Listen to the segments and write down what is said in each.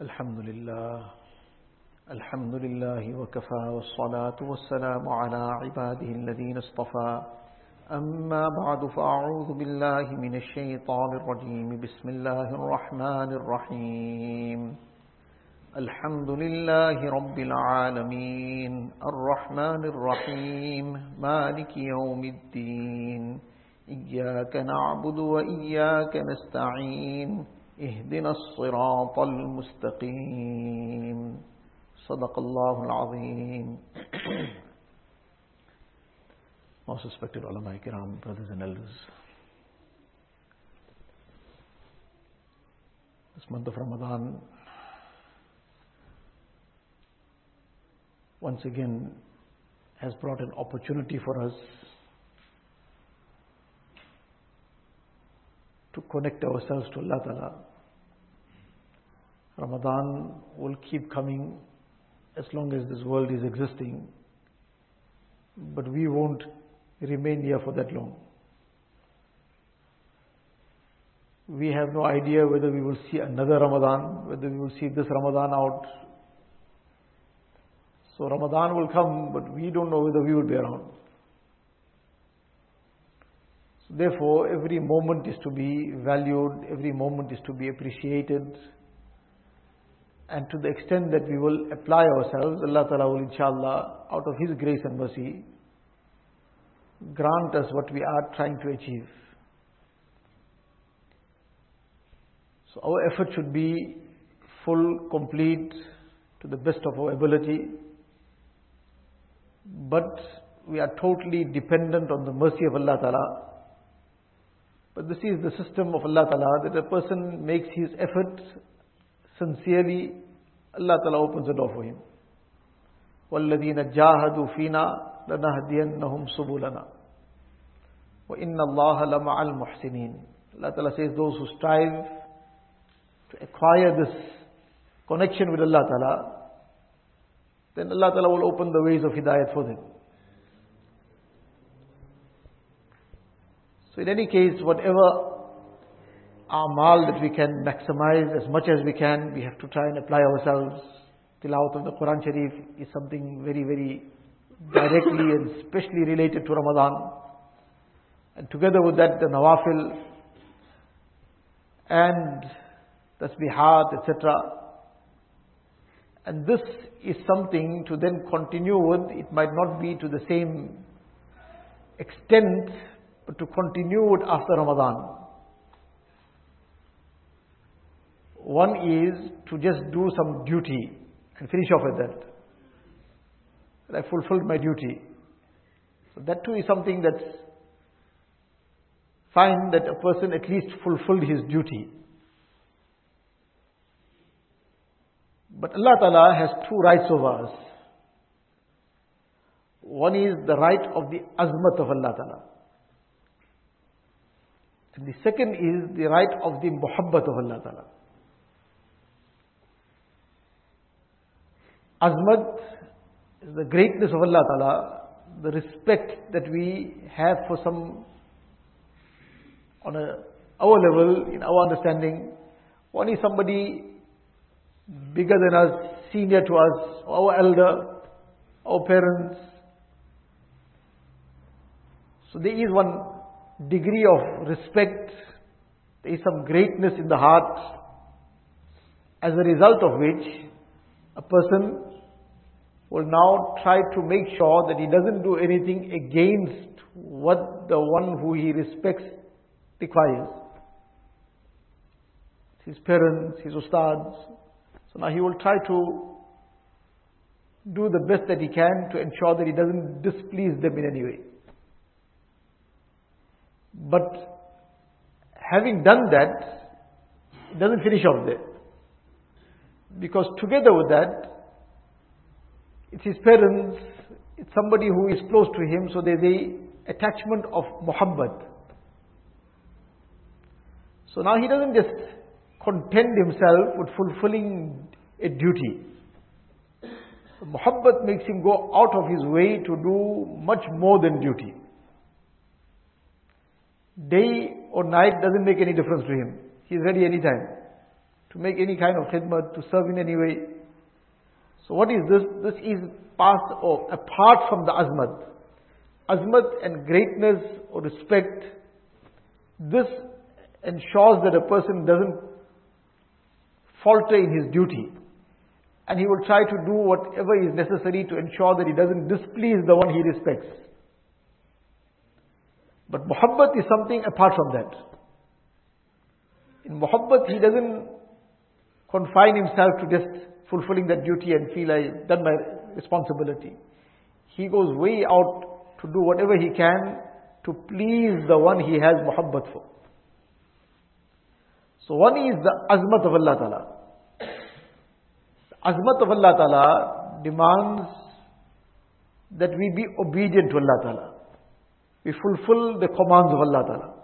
الحمد لله. الحمد لله وكفى والصلاة والسلام على عباده الذين اصطفى. أما بعد فأعوذ بالله من الشيطان الرجيم. بسم الله الرحمن الرحيم. الحمد لله رب العالمين. الرحمن الرحيم. مالك يوم الدين. إياك نعبد وإياك نستعين. اهدنا الصراط المستقيم صدق الله العظيم Most respected ulama kiram, brothers and elders. This month of Ramadan once again has brought an opportunity for us to connect ourselves to Allah Ta'ala. Ramadan will keep coming as long as this world is existing, but we won't remain here for that long. We have no idea whether we will see another Ramadan, whether we will see this Ramadan out. So Ramadan will come, but we don't know whether we will be around. So therefore, every moment is to be valued, every moment is to be appreciated. And to the extent that we will apply ourselves, Allah Ta'ala will inshallah, out of His grace and mercy, grant us what we are trying to achieve. So our effort should be full, complete, to the best of our ability. But we are totally dependent on the mercy of Allah Ta'ala. But this is the system of Allah Ta'ala that a person makes his effort sincerely, Allah Ta'ala opens the door for him. وَالَّذِينَ جَاهَدُوا فِينَا لَنَهْدِيَنَّهُمْ سُبُلَنَا وَإِنَّ اللَّهَ لَمَعَ الْمُحْسِنِينَ Allah Ta'ala says those who strive to acquire this connection with Allah Ta'ala, then Allah Ta'ala will open the ways of hidayat for them. So in any case, whatever amal that we can maximize as much as we can, we have to try and apply ourselves. Tilawat of the Quran Sharif is something very, very directly and specially related to Ramadan. And together with that, the nawafil and tasbihat, etc. And this is something to then continue with. It might not be to the same extent, but to continue it after Ramadan. One is to just do some duty and finish off with that. I fulfilled my duty. So that too is something that's fine that a person at least fulfilled his duty. But Allah Ta'ala has two rights over us. One is the right of the azmat of Allah Ta'ala. And the second is the right of the muhabbat of Allah Ta'ala. Azmat is the greatness of Allah Ta'ala, the respect that we have for some, on a, our level, in our understanding. One is somebody bigger than us, senior to us, our elder, our parents. So there is one degree of respect, there is some greatness in the heart, as a result of which a person will now try to make sure that he doesn't do anything against what the one who he respects requires. His parents, his ustads. So now he will try to do the best that he can to ensure that he doesn't displease them in any way. But having done that, it doesn't finish off there. Because together with that, it's his parents, it's somebody who is close to him, so there's a attachment of muhabbat. So now he doesn't just content himself with fulfilling a duty. Muhabbat makes him go out of his way to do much more than duty. Day or night doesn't make any difference to him. He's ready anytime to make any kind of khidmat, to serve in any way. So what is this? This is part of, apart from the azmat. Azmat and greatness or respect, this ensures that a person doesn't falter in his duty. And he will try to do whatever is necessary to ensure that he doesn't displease the one he respects. But muhabbat is something apart from that. In muhabbat, he doesn't confine himself to just fulfilling that duty and feel I've done my responsibility. He goes way out to do whatever he can to please the one he has muhabbat for. So one is the azmat of Allah Ta'ala. Azmat of Allah Ta'ala demands that we be obedient to Allah Ta'ala. We fulfill the commands of Allah Ta'ala.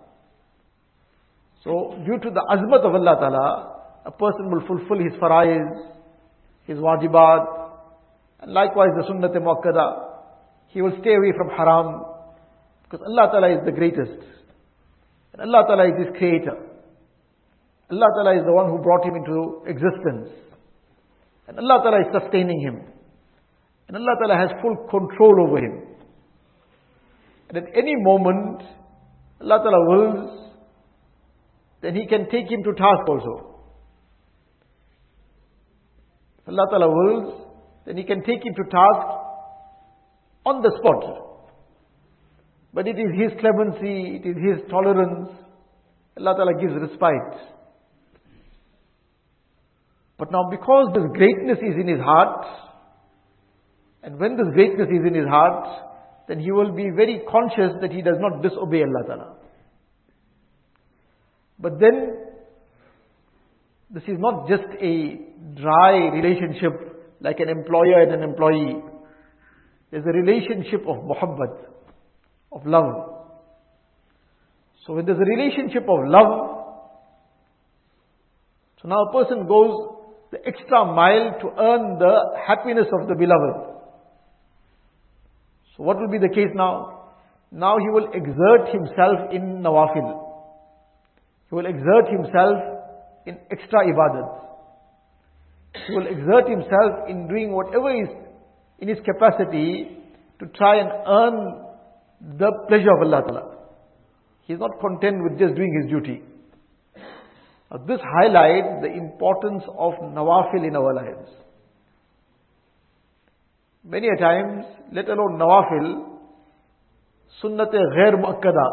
So due to the azmat of Allah Ta'ala, a person will fulfill his faraiz, his wajibat, and likewise the sunnat muakkada. He will stay away from haram, because Allah Ta'ala is the greatest. And Allah Ta'ala is his creator. Allah Ta'ala is the one who brought him into existence. And Allah Ta'ala is sustaining him. And Allah Ta'ala has full control over him. And at any moment, Allah Ta'ala wills, then He can take him to task also. If Allah Ta'ala wills, then He can take him to task on the spot. But it is His clemency, it is His tolerance. Allah Ta'ala gives respite. But now because this greatness is in his heart, and when this greatness is in his heart, then he will be very conscious that he does not disobey Allah Ta'ala. But then, this is not just a dry relationship like an employer and an employee. There's a relationship of muhabbat, of love. So when there's a relationship of love, so now a person goes the extra mile to earn the happiness of the beloved. So what will be the case now? Now he will exert himself in nawafil. He will exert himself in extra ibadat. He will exert himself in doing whatever is in his capacity to try and earn the pleasure of Allah Ta'ala. He is not content with just doing his duty. Now this highlights the importance of nawafil in our lives. Many a times, let alone nawafil, sunnat-e ghair muakkada.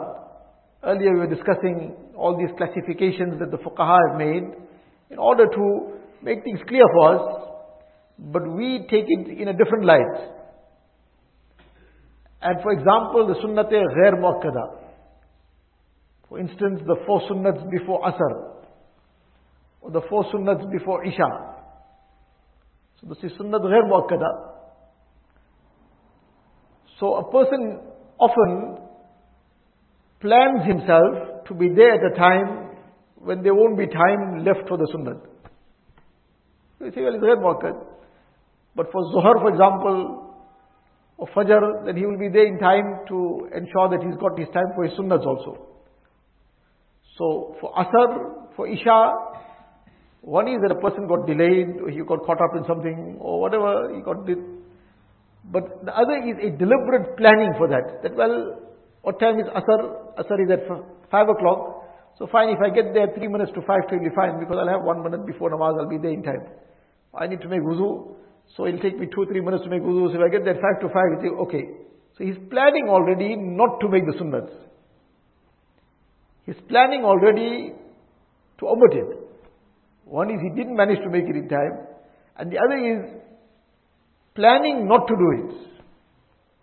Earlier we were discussing all these classifications that the fuqaha have made in order to make things clear for us, but we take it in a different light. And for example, the sunnat ghair muakkada. For instance, the four sunnats before Asr or the four sunnats before Isha. So this is sunnat ghair muakkada. So a person often plans himself to be there at a time when there won't be time left for the sunnat. You say, well, it's ghair muakkad. But for Zuhar, for example, or Fajr, then he will be there in time to ensure that he's got his time for his sunnats also. So for Asr, for Isha, one is that a person got delayed, or he got caught up in something, or whatever, he got did. But the other is a deliberate planning for that. That well, what time is Asr? Asr is at 5 o'clock. So fine, if I get there 3 minutes to 5, it will be fine, because I'll have 1 minute before namaz, I'll be there in time. I need to make wuzu, so it'll take me 2 3 minutes to make wuzu. So if I get there 5 to 5, it's okay. So he's planning already not to make the sunnahs. He's planning already to omit it. One is he didn't manage to make it in time, and the other is planning not to do it.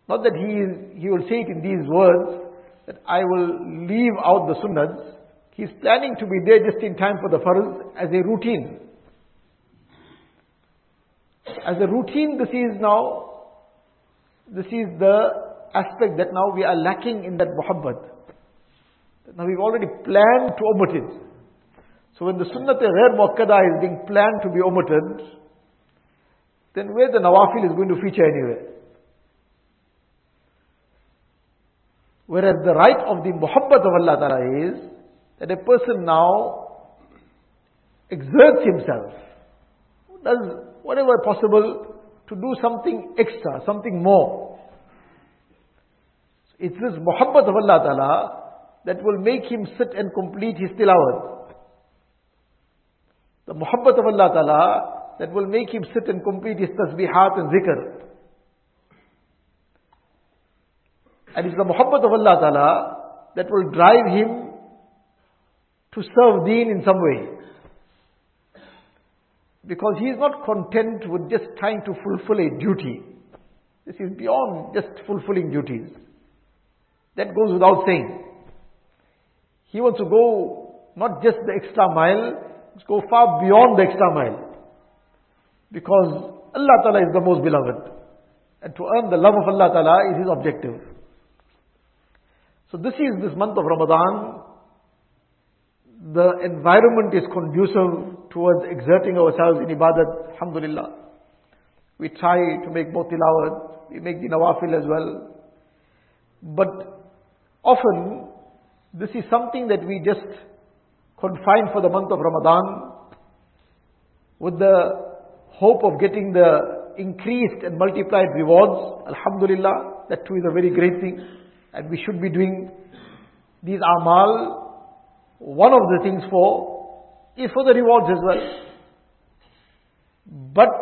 Not that he is, he will say it in these words, that I will leave out the sunnahs. He's planning to be there just in time for the farz as a routine. As a routine, this is now, this is the aspect that now we are lacking in that muhabbat. Now we've already planned to omit it. So when the sunnat ghair muakkada is being planned to be omitted, then where the nawafil is going to feature anywhere? Whereas the right of the muhabbat of Allah Ta'ala is that a person now exerts himself, does whatever possible to do something extra, something more. It's this muhabbat of Allah Ta'ala that will make him sit and complete his tilawat. The muhabbat of Allah Ta'ala that will make him sit and complete his tasbihat and zikr. And it's the muhabbat of Allah Ta'ala that will drive him to serve deen in some way. Because he is not content with just trying to fulfill a duty. This is beyond just fulfilling duties. That goes without saying. He wants to go not just the extra mile, go far beyond the extra mile. Because Allah Ta'ala is the most beloved. And to earn the love of Allah Ta'ala is his objective. So this is this month of Ramadan. The environment is conducive towards exerting ourselves in ibadat, alhamdulillah. We try to make both tilawat, we make the nawafil as well. But often, this is something that we just confine for the month of Ramadan with the hope of getting the increased and multiplied rewards. Alhamdulillah, that too is a very great thing. And we should be doing these amal. One of the things for is for the rewards as well. But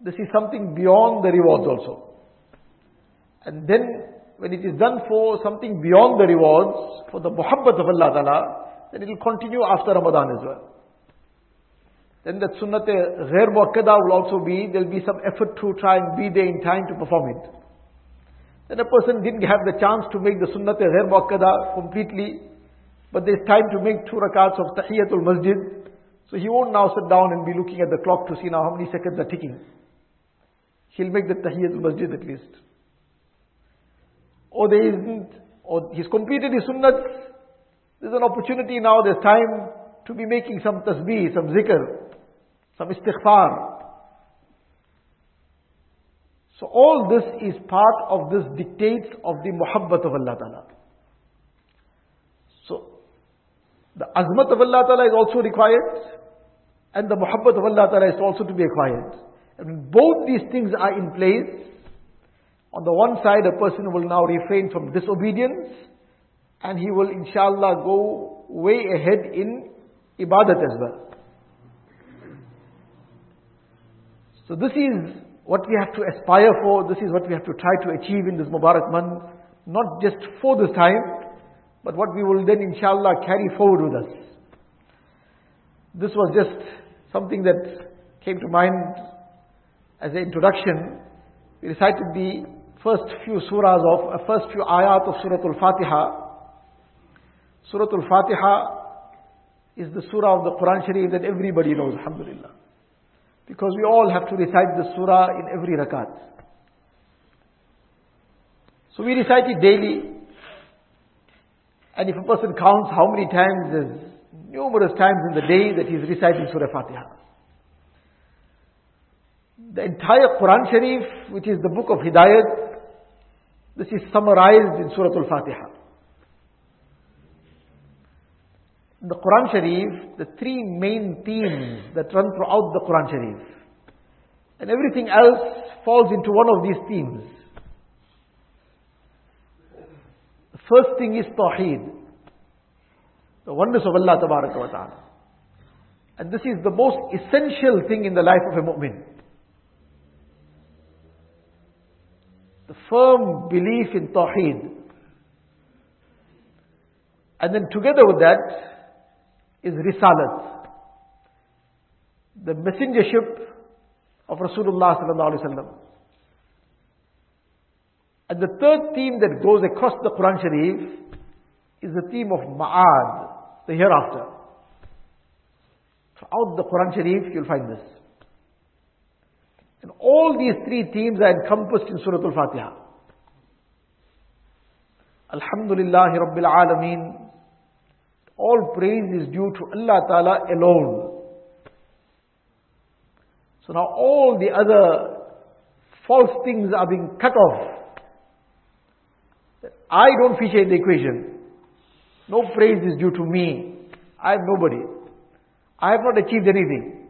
this is something beyond the rewards also. And then when it is done for something beyond the rewards, for the muhabbat of Allah Ta'ala, then it will continue after Ramadan as well. Then that sunnat ghair muakkada will also be, there will be some effort to try and be there in time to perform it. Then a person didn't have the chance to make the sunnat ghair muakkada completely, but there's time to make two rakats of tahiyatul masjid. So he won't now sit down and be looking at the clock to see now how many seconds are ticking. He'll make the tahiyatul masjid at least. Or there isn't, or he's completed his sunnat. There's an opportunity now, there's time to be making some tasbih, some zikr some istighfar. So all this is part of this dictates of the muhabbat of Allah Ta'ala. So the azmat of Allah Ta'ala is also required and the muhabbat of Allah Ta'ala is also to be acquired. And both these things are in place. On the one side, a person will now refrain from disobedience and he will inshallah go way ahead in ibadat as well. So this is what we have to aspire for, this is what we have to try to achieve in this Mubarak month, not just for this time, but what we will then inshallah carry forward with us. This was just something that came to mind as an introduction. We recited the first few surahs of, uh, first few ayat of Surah Al-Fatiha. Surah Al-Fatiha is the surah of the Quran Sharif that everybody knows, alhamdulillah. Because we all have to recite the surah in every rakat. So we recite it daily. And if a person counts how many times, there's numerous times in the day that he's reciting Surah Fatiha. The entire Quran Sharif, which is the book of Hidayat, this is summarized in Surah Al-Fatiha. The Quran Sharif, the three main themes that run throughout the Quran Sharif. And everything else falls into one of these themes. The first thing is Tawheed. The oneness of Allah wa ta'ala. And this is the most essential thing in the life of a mu'min. The firm belief in Tawheed. And then together with that, is risalat. The messengership of Rasulullah sallallahu alaihi wasallam. And the third theme that goes across the Quran Sharif is the theme of Ma'ad, the hereafter. Throughout the Quran Sharif, you'll find this. And all these three themes are encompassed in Surah Al-Fatiha. Alhamdulillah Rabbil Alameen all praise is due to Allah Ta'ala alone. So now all the other false things are being cut off. I don't feature in the equation. No praise is due to me. I am nobody. I have not achieved anything.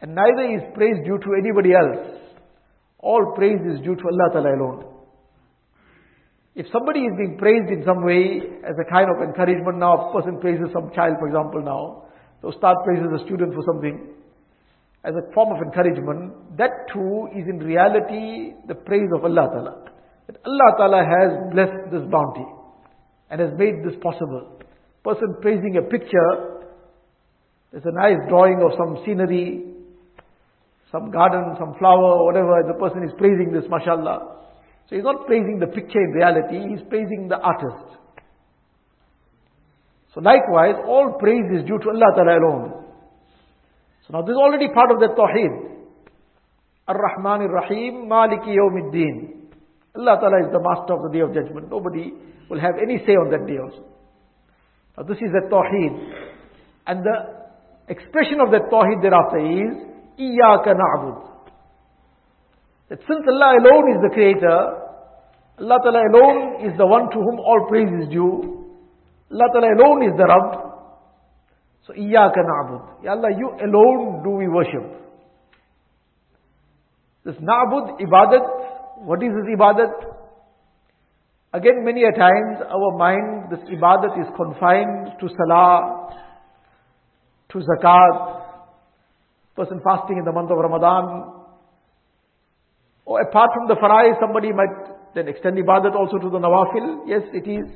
And neither is praise due to anybody else. All praise is due to Allah Ta'ala alone. If somebody is being praised in some way as a kind of encouragement now, a person praises some child for example now, so start praises a student for something, as a form of encouragement, that too is in reality the praise of Allah Ta'ala. That Allah Ta'ala has blessed this bounty and has made this possible. Person praising a picture, there's a nice drawing of some scenery, some garden, some flower, whatever, the person is praising this, mashallah. So he's not praising the picture in reality, he's praising the artist. So likewise, all praise is due to Allah Ta'ala alone. So now this is already part of the Tawheed. Ar-Rahman Ar-Rahim, Maliki Yawmiddin. Allah Ta'ala is the master of the day of judgment. Nobody will have any say on that day also. Now this is the Tawheed. And the expression of that Tawheed thereafter is, Iyaka na'bud. That since Allah alone is the creator, Allah Ta'ala alone is the one to whom all praise is due. Allah Ta'ala alone is the Rabb. So, Iyaka na'bud. Ya Allah, you alone do we worship. This na'bud, ibadat, what is this ibadat? Again, many a times our mind, this ibadat is confined to salah, to zakat, person fasting in the month of Ramadan, or apart from the farai, somebody might then extend ibadat also to the nawafil. Yes, it is.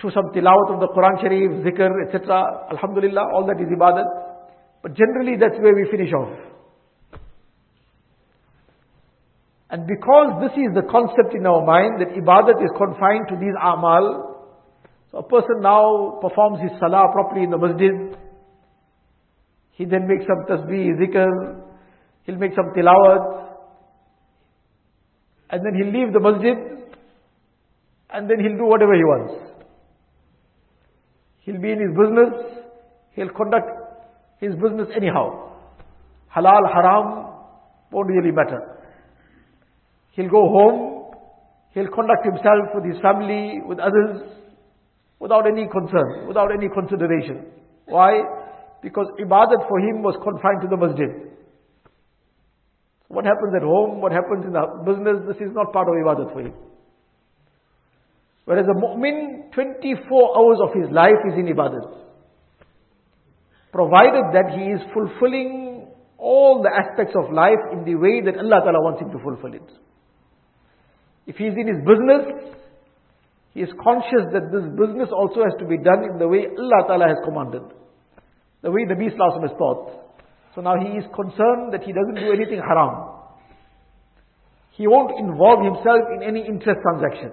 To some tilawat of the Quran Sharif, zikr, etc. Alhamdulillah, all that is ibadat. But generally that's where we finish off. And because this is the concept in our mind that ibadat is confined to these amal, so a person now performs his salah properly in the masjid, he then makes some tasbih, zikr, he'll make some tilawat, and then he'll leave the masjid, and then he'll do whatever he wants. He'll be in his business, he'll conduct his business anyhow. Halal, haram, won't really matter. He'll go home, he'll conduct himself with his family, with others, without any concern, without any consideration. Why? Because ibadat for him was confined to the masjid. What happens at home, what happens in the business, this is not part of ibadat for him. Whereas a mu'min, 24 hours of his life is in ibadat. Provided that he is fulfilling all the aspects of life in the way that Allah Ta'ala wants him to fulfill it. If he is in his business, he is conscious that this business also has to be done in the way Allah Ta'ala has commanded the way the Nabi Sallallahu is taught. So now he is concerned that he doesn't do anything haram. He won't involve himself in any interest transaction.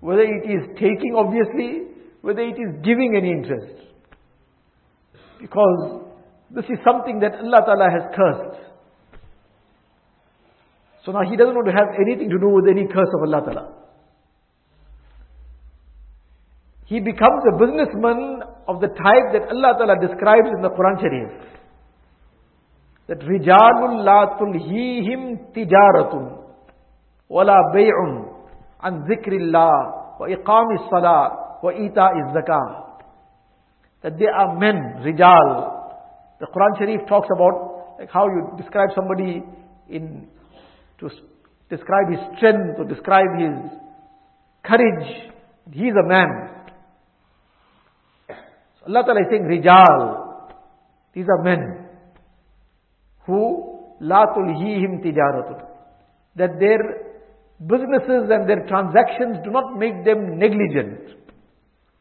Whether it is taking obviously, whether it is giving any interest. Because this is something that Allah Ta'ala has cursed. So now he doesn't want to have anything to do with any curse of Allah Ta'ala. He becomes a businessman of the type that Allah Ta'ala describes in the Quran Sharif. That rijalul la tulhihim tijaratun wala bay'un an zikrillah wa iqamis salah wa ita'iz zakah. That they are men, rijal. The Quran Sharif talks about like how you describe somebody in to describe his strength, to describe his courage. He is a man. so Allah Ta'ala is saying, Rijal. These are men who la tulhihim tijaratun. That their businesses and their transactions do not make them negligent.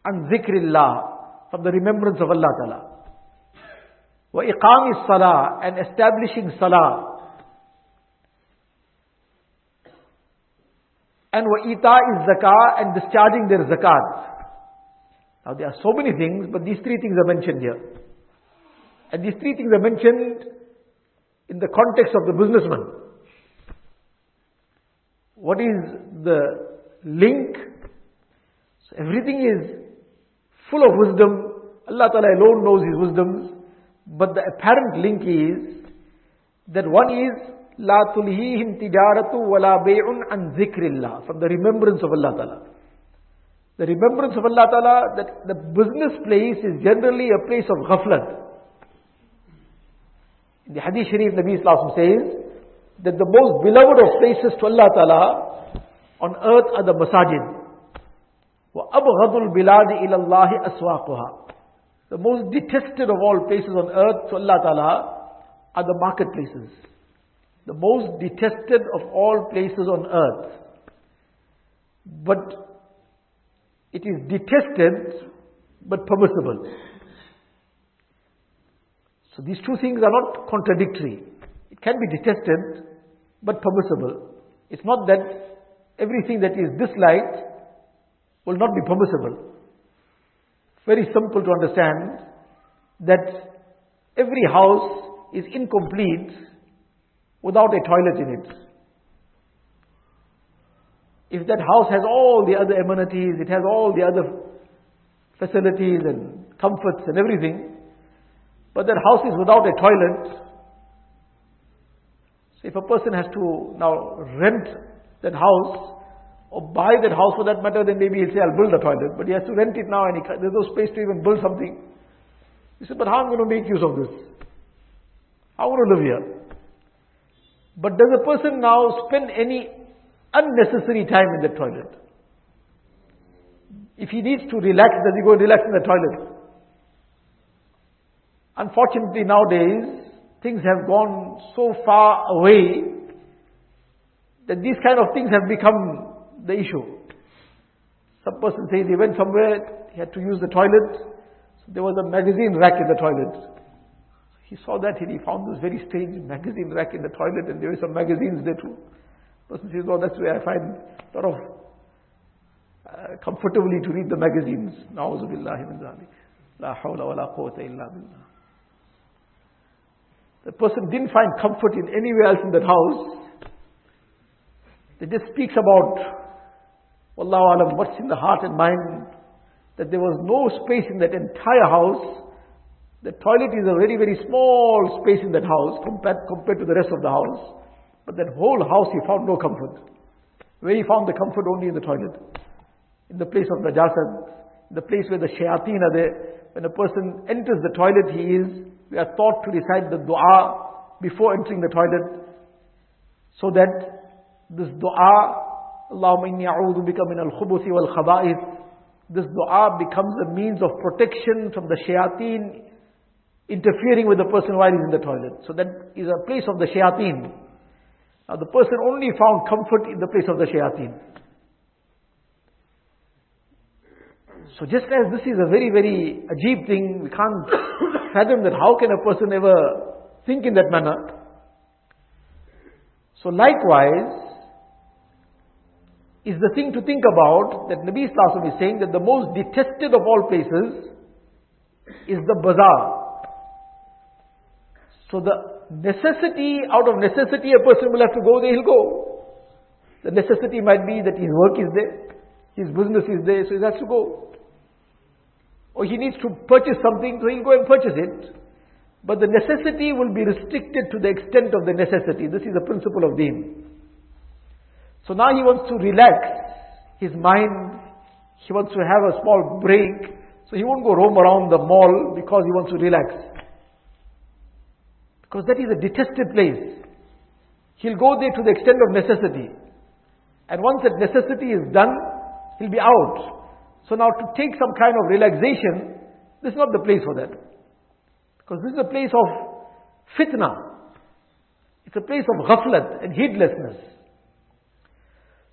And zikrillah, from the remembrance of Allah Ta'ala. Wa iqam salah, and establishing salah. And wa ita is zakah, and discharging their zakat. Now there are so many things, but these three things are mentioned here. And these three things are mentioned in the context of the businessman. What is the link? So everything is full of wisdom. Allah Ta'ala alone knows His wisdoms. But the apparent link is that one is لا تلهيهم تجارة ولا بيع عن ذكر الله from the remembrance of Allah Ta'ala. The remembrance of Allah Ta'ala, that the business place is generally a place of ghaflat. In the Hadith Sharif, Nabi Islam says that the most beloved of places to Allah Ta'ala on earth are the masajid. وَأَبْغَضُ الْبِلَادِ إِلَى اللَّهِ أَسْوَاقُهَا The most detested of all places on earth to Allah Ta'ala are the marketplaces. The most detested of all places on earth. But it is detested but permissible. So these two things are not contradictory. It can be detested but permissible. It's not that everything that is disliked will not be permissible. Very simple to understand that every house is incomplete without a toilet in it. If that house has all the other amenities, it has all the other facilities and comforts and everything, but that house is without a toilet, so if a person has to now rent that house, or buy that house for that matter, then maybe he'll say, I'll build a toilet. But he has to rent it now and he, there's no space to even build something. He said, but how am I going to make use of this? How am I going to live here? But does a person now spend any unnecessary time in the toilet? If he needs to relax, does he go and relax in the toilet? Unfortunately nowadays, things have gone so far away that these kind of things have become the issue. Some person says he went somewhere, he had to use the toilet, so there was a magazine rack in the toilet. He saw that and he found this very strange magazine rack in the toilet and there were some magazines there too. Person says, oh, that's where I find a lot of uh, comfortably to read the magazines. La hawla wa la quwwata illa billah. The person didn't find comfort in anywhere else in that house. It just speaks about Wallahu alam, what's in the heart and mind, that there was no space in that entire house. The toilet is a very, very small space in that house compared, compared to the rest of the house. But that whole house he found no comfort. Where he found the comfort only in the toilet. In the place of najasat, the place where the shayateen are there. When a person enters the toilet, he is, we are taught to recite the dua before entering the toilet. So that this dua Allahumma inni a'udhu bika min al-khubuthi wal khaba'ith. This dua becomes a means of protection from the shayateen interfering with the person while he's in the toilet. So that is a place of the shayateen. Now the person only found comfort in the place of the shayateen. So just as this is a very, very ajib thing, we can't fathom that how can a person ever think in that manner. So likewise, is the thing to think about that Nabi Sallallahu is saying that the most detested of all places is the bazaar. So the necessity, out of necessity a person will have to go there, he'll go. The necessity might be that his work is there, his business is there, so he has to go. Or he needs to purchase something, so he'll go and purchase it. But the necessity will be restricted to the extent of the necessity. This is the principle of deen. So now he wants to relax his mind. He wants to have a small break. So he won't go roam around the mall because he wants to relax. Because that is a detested place. He'll go there to the extent of necessity. And once that necessity is done, he'll be out. So now to take some kind of relaxation, this is not the place for that. Because this is a place of fitna. It's a place of ghaflat and heedlessness.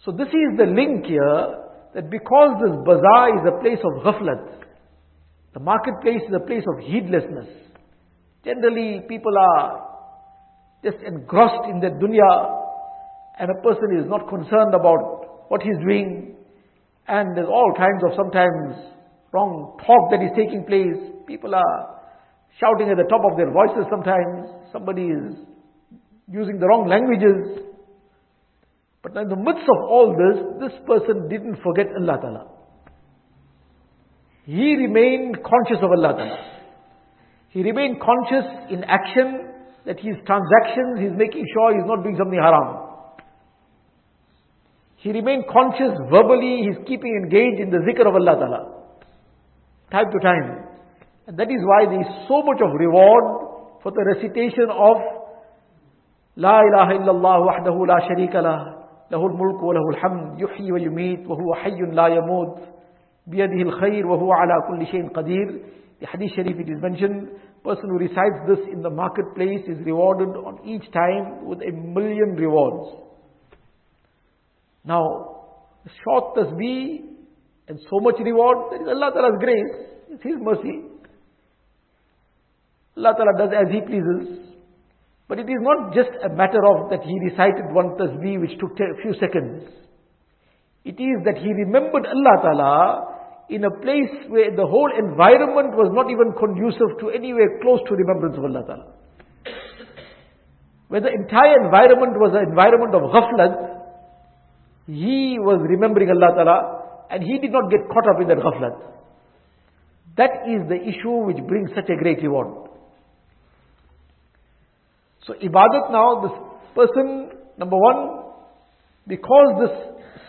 So this is the link here that because this bazaar is a place of ghaflat, the marketplace is a place of heedlessness. Generally, people are just engrossed in their dunya, and a person is not concerned about what he's doing, and there's all kinds of sometimes wrong talk that is taking place. People are shouting at the top of their voices sometimes. Somebody is using the wrong languages. But in the midst of all this, this person didn't forget Allah Ta'ala. He remained conscious of Allah Ta'ala. He remained conscious in action that his transactions, he's making sure he's not doing something haram. He remained conscious verbally, he's keeping engaged in the zikr of Allah Ta'ala. Time to time. And that is why there is so much of reward for the recitation of La ilaha illallah wahdahu la sharika lah. له الملك وله الحمد يحيي ويميت وهو حي لا يموت بيده الخير وهو على كل شيء قدير The hadith sharif it is mentioned, person who recites this in the marketplace is rewarded on each time with a million rewards. Now, short tasbih and so much reward, that is Allah Ta'ala's grace, it's His mercy. Allah Ta'ala does as He pleases. But it is not just a matter of that he recited one tasbih which took a few seconds. It is that he remembered Allah Ta'ala in a place where the whole environment was not even conducive to anywhere close to remembrance of Allah Ta'ala. Where the entire environment was an environment of ghaflat, he was remembering Allah Ta'ala and he did not get caught up in that ghaflat. That is the issue which brings such a great reward. So ibadat now, this person, number one, because this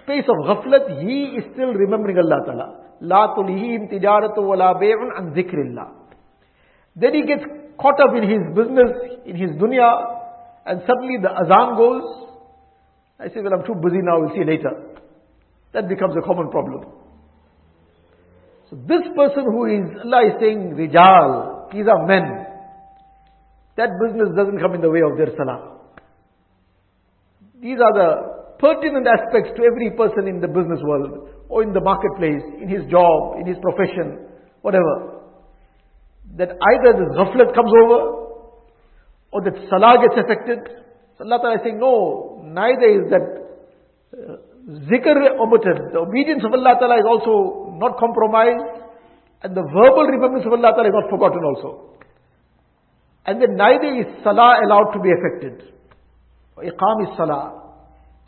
space of ghaflat, he is still remembering Allah Ta'ala. La tulihim tijaratu wa bay'un an zikrillah. Then he gets caught up in his business, in his dunya, and suddenly the azan goes, I say, well, I'm too busy now, we'll see later. That becomes a common problem. So this person who is, Allah is saying, Rijal, these are men. That business doesn't come in the way of their salah. These are the pertinent aspects to every person in the business world, or in the marketplace, in his job, in his profession, whatever. That either this ghaflat comes over, or that salah gets affected, Allah Ta'ala is saying, no, neither is that uh, zikr omitted. The obedience of Allah Ta'ala is also not compromised, and the verbal remembrance of Allah Ta'ala is not forgotten also. And then neither is salah allowed to be affected. Iqam is salah.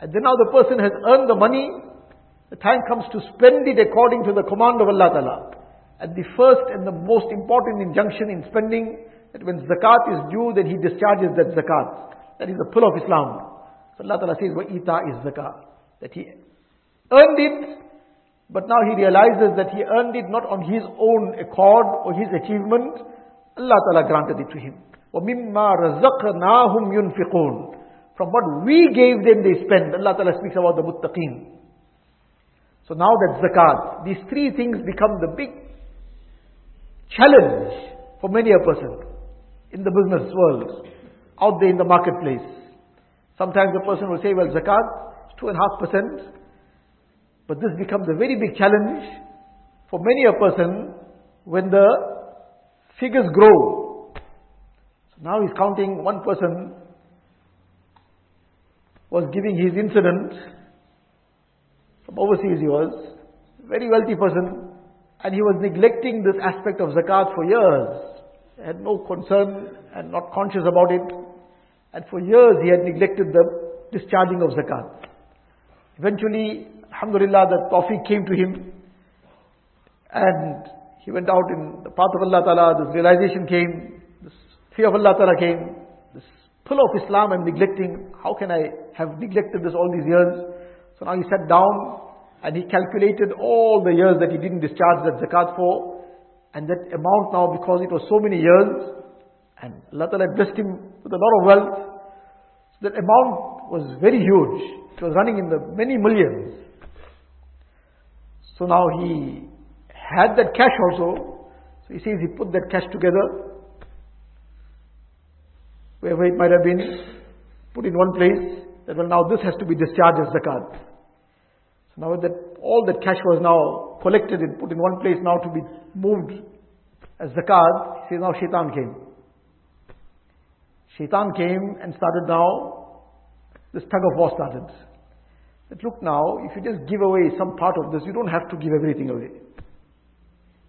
And then now the person has earned the money, the time comes to spend it according to the command of Allah Ta'ala. And the first and the most important injunction in spending, that when zakat is due, then he discharges that zakat. That is the pull of Islam. So Allah Ta'ala says, ita is zakah. That he earned it, but now he realizes that he earned it not on his own accord or his achievement. Allah Ta'ala granted it to him. وَمِمَّا رَزَقْنَاهُمْ From what we gave them, they spend. Allah Ta'ala speaks about the muttaqeen. So now that zakat, these three things become the big challenge for many a person in the business world out there in the marketplace. Sometimes the person will say, well, zakat is two and a half percent. But this becomes a very big challenge for many a person when the figures grow. So now he's counting one person was giving his incident from overseas he was, very wealthy person, and he was neglecting this aspect of zakat for years. Had no concern and not conscious about it. And for years he had neglected the discharging of zakat. Eventually, alhamdulillah, the tawfiq came to him. And he went out in the path of Allah Ta'ala, this realization came, this fear of Allah Ta'ala came, this pull of Islam I'm neglecting, how can I have neglected this all these years? So now he sat down and he calculated all the years that he didn't discharge that zakat for, and that amount now, because it was so many years, and Allah Ta'ala blessed him with a lot of wealth. So that amount was very huge. It was running in the many millions. So now he had that cash also. So he says he put that cash together. Wherever it might have been, put in one place. That well now this has to be discharged as zakat. So now that all that cash was now collected and put in one place now to be moved as zakat, he says now shaitan came. Shaitan came and started now, this tug of war started. That look now, if you just give away some part of this, you don't have to give everything away.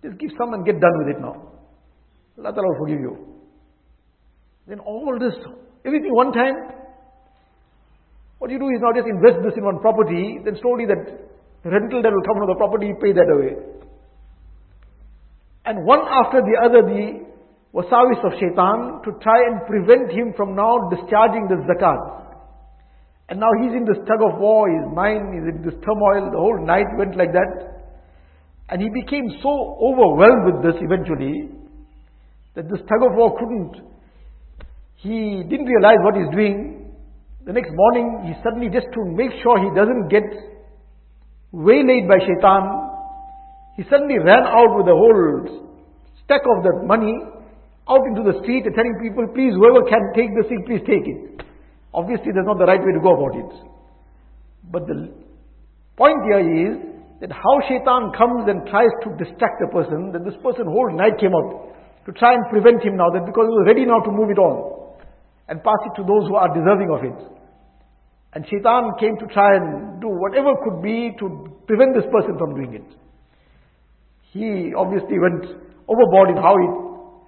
Just give some and get done with it now. Allah will forgive you. Then all this, everything one time, what you do is now just invest this in one property, then slowly that rental that will come from the property, you pay that away. And one after the other, the wasawis of shaitan to try and prevent him from now discharging the zakat. And now he's in this tug of war, his mind is in this turmoil, the whole night went like that. And he became so overwhelmed with this eventually, that this tug of war couldn't, he didn't realize what he's doing. The next morning, he suddenly, just to make sure he doesn't get waylaid by shaitan, he suddenly ran out with a whole stack of that money out into the street and telling people, please, whoever can take this thing, please take it. Obviously, that's not the right way to go about it. But the point here is that how shaitan comes and tries to distract a person, that this person whole night came out to try and prevent him now, that because he was ready now to move it on and pass it to those who are deserving of it. And shaitan came to try and do whatever could be to prevent this person from doing it. He obviously went overboard in how he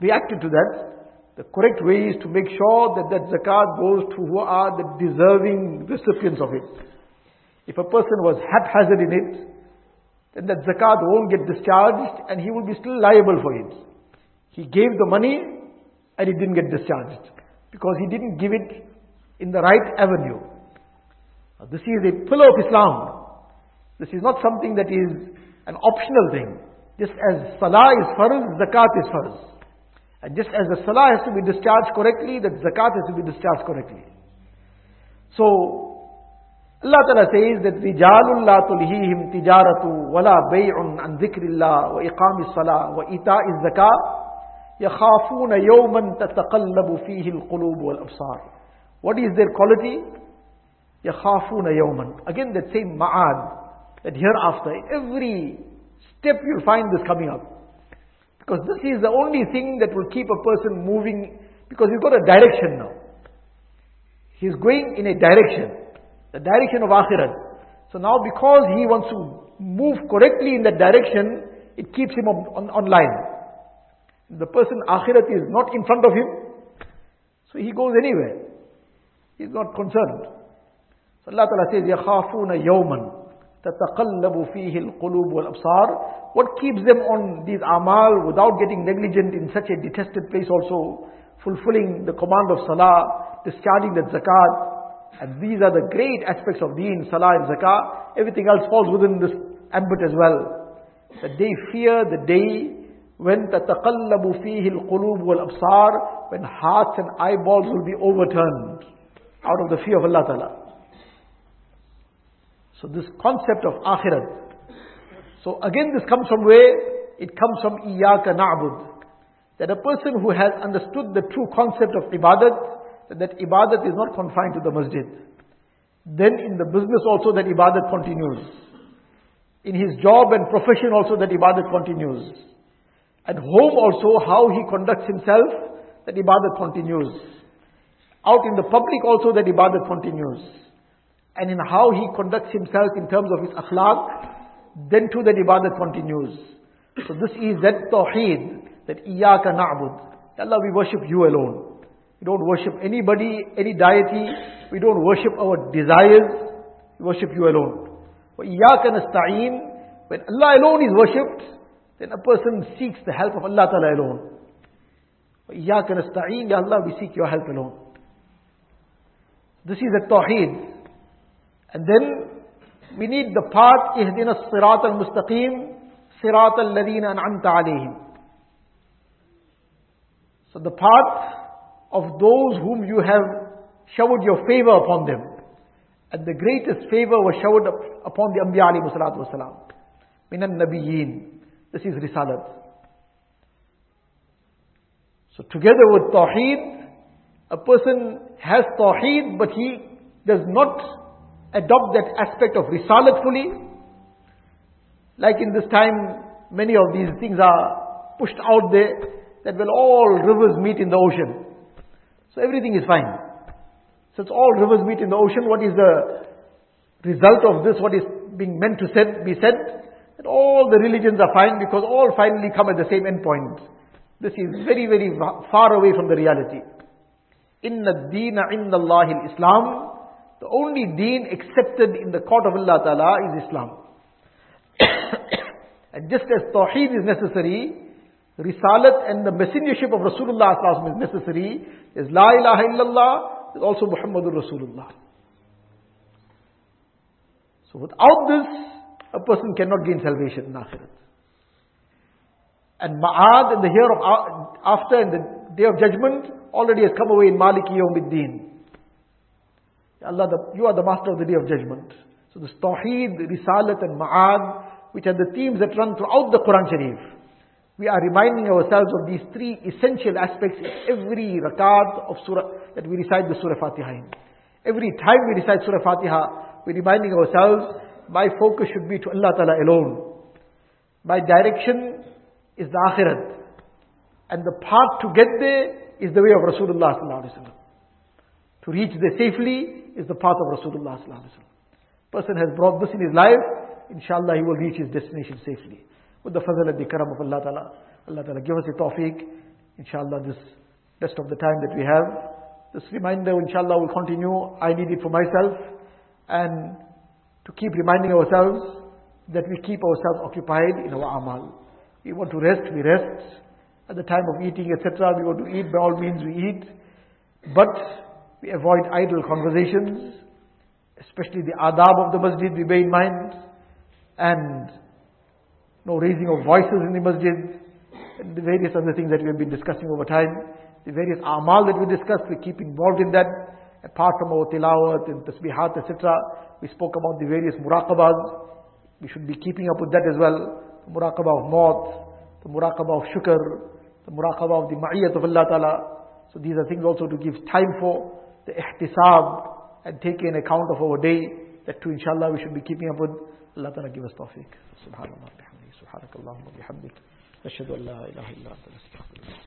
reacted to that. The correct way is to make sure that that zakat goes to who are the deserving recipients of it. If a person was haphazard in it, then that zakat won't get discharged and he will be still liable for it. He gave the money and it didn't get discharged because he didn't give it in the right avenue. Now, this is a pillar of Islam. This is not something that is an optional thing. Just as salah is farz, zakat is farz. And just as the salah has to be discharged correctly, the zakat has to be discharged correctly. So, Allah Ta'ala says that رِجَالٌ لَا تُلْهِيهِمْ تِجَارَةُ وَلَا بَيْعٌ عَنْ ذِكْرِ اللَّهِ وَإِقَامِ الصَّلَاةِ وَإِيتَاءِ الزَّكَاةِ يَخَافُونَ يَوْمًا تَتَقَلَّبُ فِيهِ الْقُلُوبُ وَالْأَبْصَارُ What is their quality? يَخَافُونَ يَوْمًا Again that same ma'ad, that hereafter, every step you'll find this coming up. Because this is the only thing that will keep a person moving, because he's got a direction now. He's going in a direction, the direction of akhirat. So now because he wants to move correctly in that direction, it keeps him on, on, online. The person akhirat is not in front of him, so he goes anywhere. He's not concerned. So Allah Ta'ala says, يَخَافُونَ يَوْمًا تتقلب فيه القلوب والأبصار What keeps them on these amal without getting negligent in such a detested place also? Fulfilling the command of salah, discharging the zakat. And these are the great aspects of deen, salah and zakah. Everything else falls within this ambit as well. That they fear the day when تتقلب فيه القلوب والأبصار when hearts and eyeballs will be overturned out of the fear of Allah Ta'ala. So this concept of akhirat. So again this comes from where? It comes from iyaka na'bud. That a person who has understood the true concept of ibadat, that ibadat is not confined to the masjid. Then in the business also that ibadat continues. In his job and profession also that ibadat continues. At home also how he conducts himself, that ibadat continues. Out in the public also that ibadat continues and in how he conducts himself in terms of his akhlaq, then too that ibadat continues. So this is that tawheed, that iyyaka na'bud. Allah, we worship you alone. We don't worship anybody, any deity. We don't worship our desires. We worship you alone. وَإِيَّاكَ نَسْتَعِينَ When Allah alone is worshipped, then a person seeks the help of Allah Ta'ala alone. وَإِيَّاكَ نَسْتَعِينَ Ya Allah, we seek your help alone. This is the tawheed. And then we need the path, اهدنا الصراط المستقيم صراط الذين أنعمت عليهم. So the path of those whom you have showered your favor upon them. And the greatest favor was showered upon the Anbiya alayhi salatu wasalam. Minan Nabiyyin. This is Risalat. So together with Tawheed, a person has Tawheed but he does not adopt that aspect of risalat fully. Like in this time, many of these things are pushed out there, that will all rivers meet in the ocean. So everything is fine. Since all rivers meet in the ocean, what is the result of this? What is being meant to said, be said? That all the religions are fine because all finally come at the same end point. This is very, very far away from the reality. Inna deena inna Allah Islam. The only deen accepted in the court of Allah Ta'ala is Islam. and just as Tawheed is necessary, Risalat and the messengership of Rasulullah is necessary, is La ilaha illallah, is also Muhammadur Rasulullah. So without this, a person cannot gain salvation in Akhirat. And Ma'ad in the year of after in the day of judgment already has come away in Maliki Yawmiddin. Allah, the, you are the master of the day of judgment. So this Tawheed, Risalat and Ma'ad, which are the themes that run throughout the Quran Sharif. We are reminding ourselves of these three essential aspects in every rakat of surah that we recite the Surah Fatiha in. Every time we recite Surah Fatiha, we're reminding ourselves, my focus should be to Allah Ta'ala alone. My direction is the akhirat. And the path to get there is the way of Rasulullah Sallallahu Alaihi Wasallam. To reach there safely is the path of Rasulullah. Person has brought this in his life, inshallah he will reach his destination safely. With the fazl and the karam of Allah Ta'ala. Allah Ta'ala give us the tawfiq, inshallah this rest of the time that we have. This reminder, inshallah, will continue. I need it for myself. And to keep reminding ourselves that we keep ourselves occupied in our amal. We want to rest, we rest. At the time of eating, etc., we want to eat, by all means we eat. But we avoid idle conversations, especially the adab of the masjid, we bear in mind. And no raising of voices in the masjid, and the various other things that we have been discussing over time. The various amal that we discussed, we keep involved in that. Apart from our tilawat and tasbihat, etc., we spoke about the various muraqabahs. We should be keeping up with that as well the muraqabah of maut, the muraqabah of shukr, the muraqabah of the ma'iyat of Allah Ta'ala. So these are things also to give time for, the ihtisab and taking an account of our day that too inshallah we should be keeping up with. Allah Ta'ala give us tawfiq. Subhanallah bihamdihi subhanakallahumma bihamdik. Ashhadu an la ilaha illa anta astaghfiruka